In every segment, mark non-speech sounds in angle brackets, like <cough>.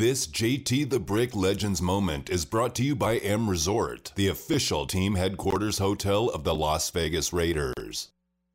This JT the Brick Legends moment is brought to you by M Resort, the official team headquarters hotel of the Las Vegas Raiders.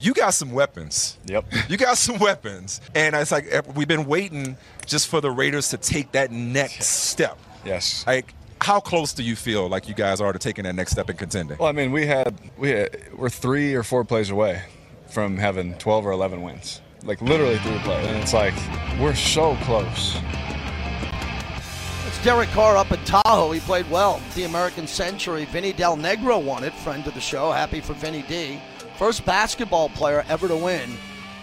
You got some weapons. Yep. You got some weapons. And it's like eh, we've been waiting just for the Raiders to take that next step. Yes. Like, how close do you feel like you guys are to taking that next step in contending? Well, I mean, we had we had, we're three or four plays away from having 12 or 11 wins. Like literally three plays, and it's like we're so close. It's Derek Carr up at Tahoe. He played well. The American Century. Vinny Del Negro won it. Friend of the show. Happy for Vinny D. First basketball player ever to win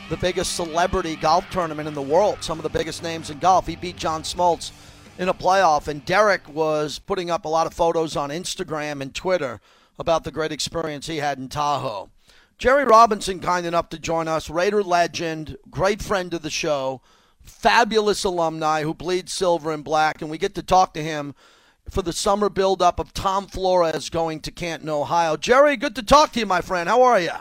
the biggest celebrity golf tournament in the world. Some of the biggest names in golf. He beat John Smoltz in a playoff. And Derek was putting up a lot of photos on Instagram and Twitter about the great experience he had in Tahoe. Jerry Robinson, kind enough to join us, Raider legend, great friend of the show, fabulous alumni who bleeds silver and black, and we get to talk to him for the summer buildup of Tom Flores going to Canton, Ohio. Jerry, good to talk to you, my friend. How are you?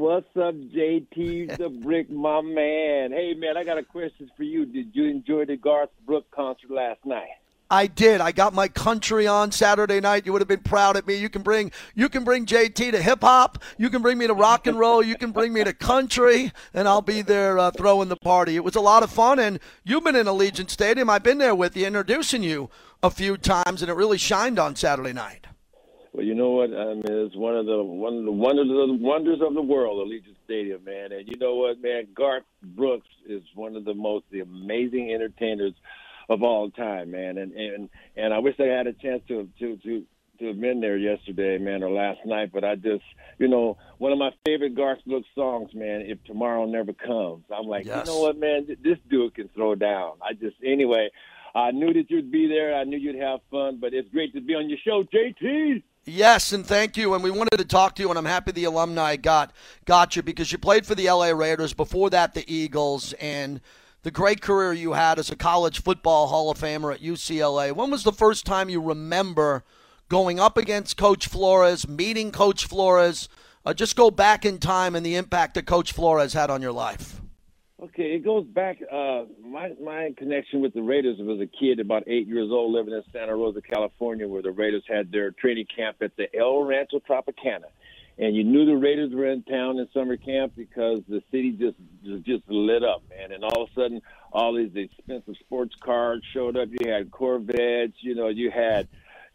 What's up, JT the Brick, my man? Hey, man, I got a question for you. Did you enjoy the Garth Brooks concert last night? I did. I got my country on Saturday night. You would have been proud of me. You can bring you can bring JT to hip hop. You can bring me to rock and roll. You can bring me to country, and I'll be there uh, throwing the party. It was a lot of fun, and you've been in Allegiant Stadium. I've been there with you, introducing you a few times, and it really shined on Saturday night. Well, you know what? I mean, it's one of the one of the wonders of the wonders of the world, Allegiant Stadium, man. And you know what, man? Garth Brooks is one of the most the amazing entertainers of all time, man. And and and I wish I had a chance to to to to have been there yesterday, man, or last night. But I just, you know, one of my favorite Garth Brooks songs, man. If tomorrow never comes, I'm like, Yes. you know what, man? This dude can throw down. I just, anyway. I knew that you'd be there. I knew you'd have fun, but it's great to be on your show, JT. Yes, and thank you. And we wanted to talk to you, and I'm happy the alumni got got you because you played for the LA Raiders. Before that, the Eagles, and the great career you had as a college football Hall of Famer at UCLA. When was the first time you remember going up against Coach Flores, meeting Coach Flores? Uh, just go back in time and the impact that Coach Flores had on your life. Okay, it goes back. Uh, my my connection with the Raiders was a kid about eight years old, living in Santa Rosa, California, where the Raiders had their training camp at the El Rancho Tropicana, and you knew the Raiders were in town in summer camp because the city just just, just lit up, man. And all of a sudden, all these expensive sports cars showed up. You had Corvettes, you know, you had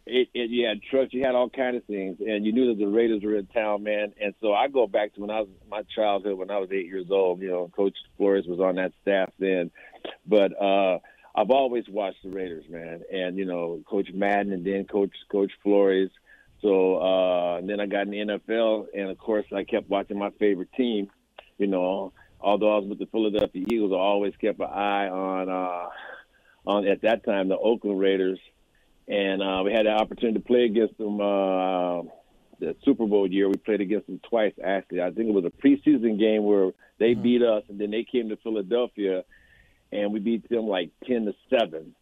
it, it, you had trucks, you had all kind of things, and you knew that the Raiders were in town, man. And so I go back to when I was my childhood, when I was eight years old. You know, Coach Flores was on that staff then, but uh, I've always watched the Raiders, man. And you know, Coach Madden, and then Coach Coach Flores. So uh, then I got in the NFL, and of course I kept watching my favorite team. You know, although I was with the Philadelphia Eagles, I always kept an eye on uh, on at that time the Oakland Raiders and uh, we had the opportunity to play against them uh, the Super Bowl year. We played against them twice, actually. I think it was a preseason game where they beat us, and then they came to Philadelphia, and we beat them like ten to seven.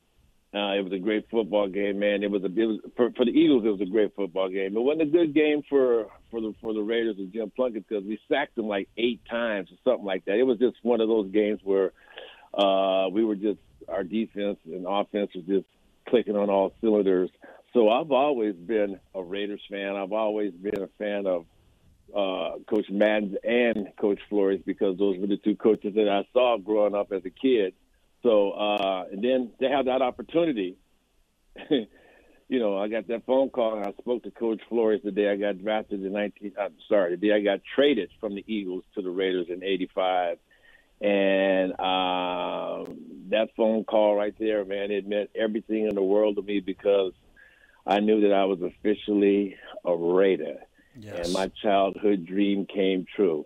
Uh, it was a great football game, man. It was a it was, for, for the Eagles. It was a great football game. It wasn't a good game for for the for the Raiders and Jim Plunkett because we sacked them like eight times or something like that. It was just one of those games where uh, we were just our defense and offense was just clicking on all cylinders. So I've always been a Raiders fan. I've always been a fan of uh, Coach Madden and Coach Flores because those were the two coaches that I saw growing up as a kid. So uh, and then they had that opportunity. <laughs> you know, I got that phone call and I spoke to Coach Flores the day I got drafted in 19. I'm sorry, the day I got traded from the Eagles to the Raiders in '85 and um, that phone call right there, man, it meant everything in the world to me because I knew that I was officially a Raider, Yes. and my childhood dream came true.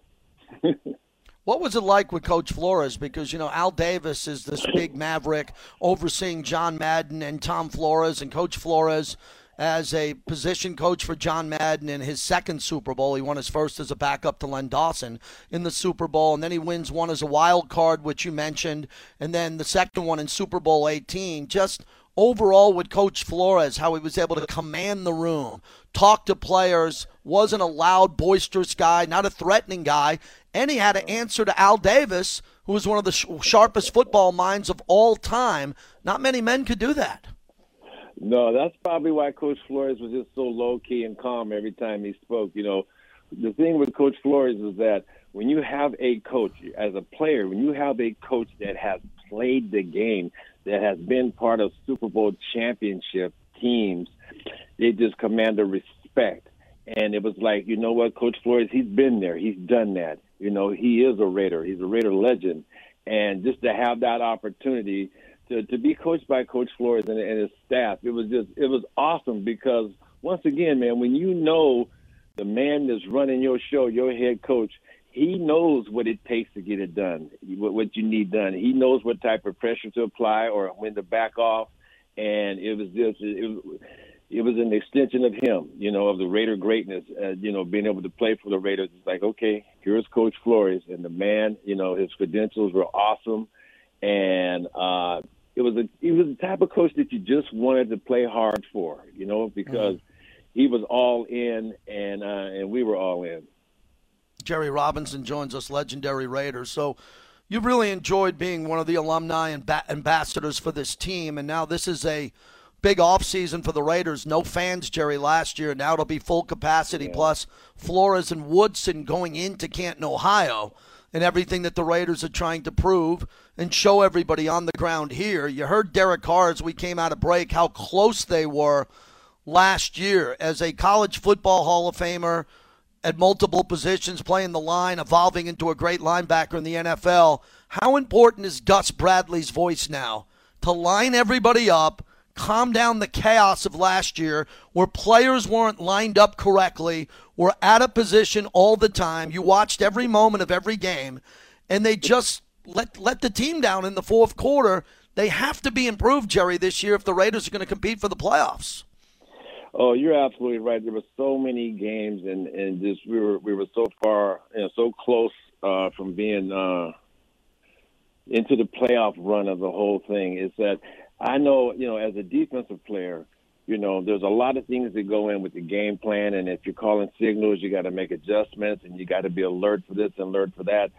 <laughs> What was it like with Coach Flores? Because, you know, Al Davis is this big maverick overseeing John Madden and Tom Flores, and Coach Flores as a position coach for John Madden in his second Super Bowl. He won his first as a backup to Len Dawson in the Super Bowl, and then he wins one as a wild card, which you mentioned, and then the second one in Super Bowl 18. Just overall with Coach Flores, how he was able to command the room, talk to players, wasn't a loud, boisterous guy, not a threatening guy, and he had to answer to Al Davis, who was one of the sh- sharpest football minds of all time. Not many men could do that. No, that's probably why Coach Flores was just so low key and calm every time he spoke. You know, the thing with Coach Flores is that when you have a coach as a player, when you have a coach that has played the game, that has been part of Super Bowl championship teams, they just command a respect. And it was like, you know what, Coach Flores, he's been there, he's done that. You know, he is a Raider, he's a Raider legend, and just to have that opportunity to, to be coached by Coach Flores and, and his staff, it was just it was awesome because once again, man, when you know the man that's running your show, your head coach, he knows what it takes to get it done, what, you need done. He knows what type of pressure to apply or when to back off, and it was just it, it was an extension of him, you know, of the Raider greatness. Uh, you know, being able to play for the Raiders. It's like, okay, here's Coach Flores, and the man, you know, his credentials were awesome, and uh, it was a he was the type of coach that you just wanted to play hard for, you know, because mm-hmm. he was all in, and uh, and we were all in. Jerry Robinson joins us, legendary Raiders. So you've really enjoyed being one of the alumni and ba- ambassadors for this team, and now this is a big offseason for the Raiders. No fans, Jerry, last year. Now it'll be full capacity, yeah. plus Flores and Woodson going into Canton, Ohio and everything that the Raiders are trying to prove and show everybody on the ground here. You heard Derek Carr as we came out of break how close they were last year as a college football Hall of Famer at multiple positions, playing the line, evolving into a great linebacker in the NFL. How important is Gus Bradley's voice now to line everybody up? Calm down the chaos of last year where players weren't lined up correctly, were out of position all the time. You watched every moment of every game, and they just let let the team down in the fourth quarter. They have to be improved, Jerry, this year if the Raiders are going to compete for the playoffs. Oh, you're absolutely right. There were so many games, and and just we were we were so far, you know, so close uh, from being uh, into the playoff run of the whole thing. Is that I know, you know, as a defensive player, you know, there's a lot of things that go in with the game plan, and if you're calling signals, you got to make adjustments, and you got to be alert for this and alert for that.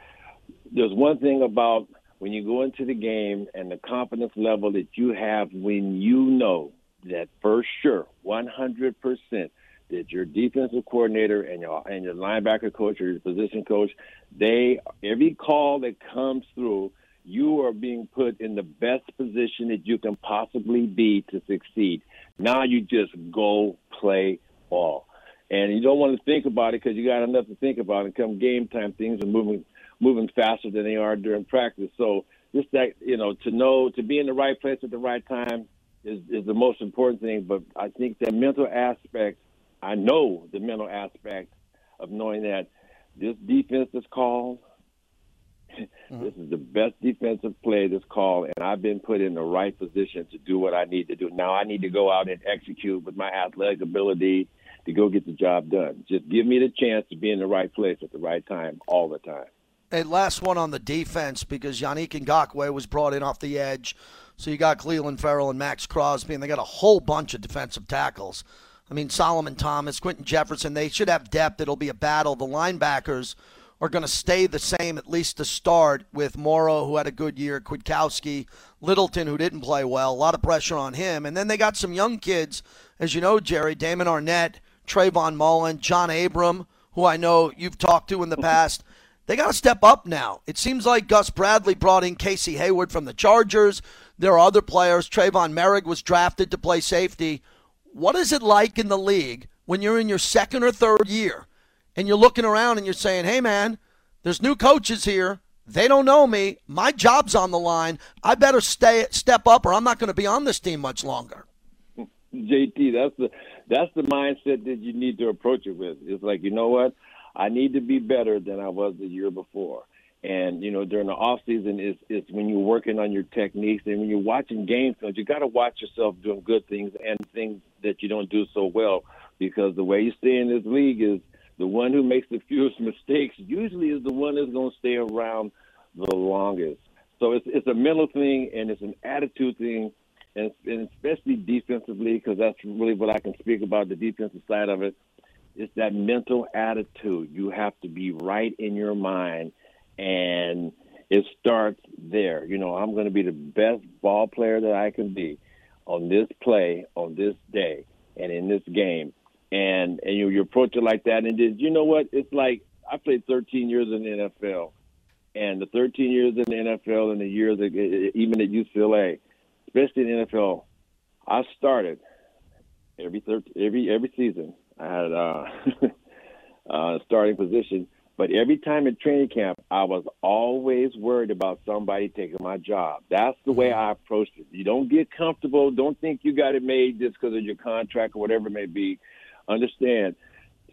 There's one thing about when you go into the game and the confidence level that you have when you know that for sure, 100%, that your defensive coordinator and your and your linebacker coach or your position coach, they every call that comes through you are being put in the best position that you can possibly be to succeed. Now you just go play ball. And you don't want to think about it because you got enough to think about. And come game time, things are moving moving faster than they are during practice. So just that you know to know to be in the right place at the right time is is the most important thing. But I think the mental aspect, I know the mental aspect of knowing that this defense is called Mm-hmm. This is the best defensive play this call, and I've been put in the right position to do what I need to do. Now I need to go out and execute with my athletic ability to go get the job done. Just give me the chance to be in the right place at the right time all the time. Hey, last one on the defense because Yannick Ngakoue was brought in off the edge. So you got Clelin Ferrell and Maxx Crosby, and they got a whole bunch of defensive tackles. I mean, Solomon Thomas, Quinton Jefferson, they should have depth. It'll be a battle. The linebackers – are going to stay the same, at least to start, with Morrow, who had a good year, Kwiatkowski, Littleton, who didn't play well. A lot of pressure on him. And then they got some young kids, as you know, Jerry, Damon Arnette, Trayvon Mullen, John Abram, who I know you've talked to in the past. They got to step up now. It seems like Gus Bradley brought in Casey Hayward from the Chargers. There are other players. Tre'von Moehrig was drafted to play safety. What is it like in the league when you're in your second or third year and you're looking around and you're saying, hey, man, there's new coaches here. They don't know me. My job's on the line. I better stay step up or I'm not going to be on this team much longer. <laughs> JT, that's the that's the mindset that you need to approach it with. It's like, you know what? I need to be better than I was the year before. And you know, during the off season is is when you're working on your techniques and when you're watching game films, you got to watch yourself doing good things and things that you don't do so well because the way you stay in this league is the one who makes the fewest mistakes usually is the one that's going to stay around the longest. So it's it's a mental thing and it's an attitude thing, and, and especially defensively because that's really what I can speak about the defensive side of it. It's that mental attitude. You have to be right in your mind, and It starts there. You know, I'm going to be the best ball player that I can be on this play, on this day, and in this game. And and you, you approach it like that. And then, you know what? It's like I played 13 years in the NFL, and the 13 years in the NFL and the years that, even at UCLA, especially in the NFL, I started every thir- every every season. I had uh, <laughs> uh, starting position, but every time in training camp, I was always worried about somebody taking my job. That's the way I approached it. You don't get comfortable. Don't think you got it made just because of your contract or whatever it may be. Understand,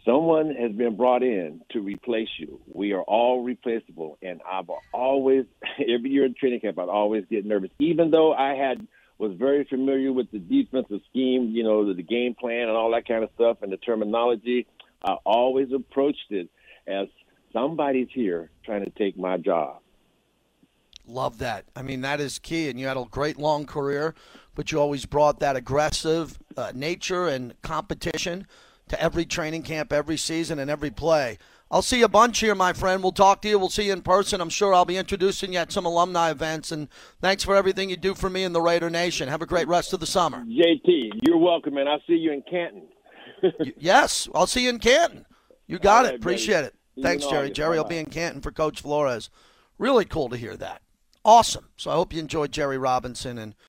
someone has been brought in to replace you. We are all replaceable, and I've always, <laughs> every year in training camp, I'd always get nervous, even though I had was very familiar with the defensive scheme, you know, the, the game plan and all that kind of stuff, and the terminology. I always approached it as somebody's here trying to take my job. Love that. I mean, that is key. And you had a great long career, but you always brought that aggressive uh, nature and competition to every training camp, every season, and every play. I'll see you a bunch here, my friend. We'll talk to you. We'll see you in person. I'm sure I'll be introducing you at some alumni events. And thanks for everything you do for me and the Raider Nation. Have a great rest of the summer. JT, you're welcome, man. I'll see you in Canton. yes, I'll see you in Canton. You got it. Appreciate buddy. it. Thanks, Jerry. Jerry will be in Canton for Coach Flores. Really cool to hear that. Awesome. So I hope you enjoyed Jerry Robinson and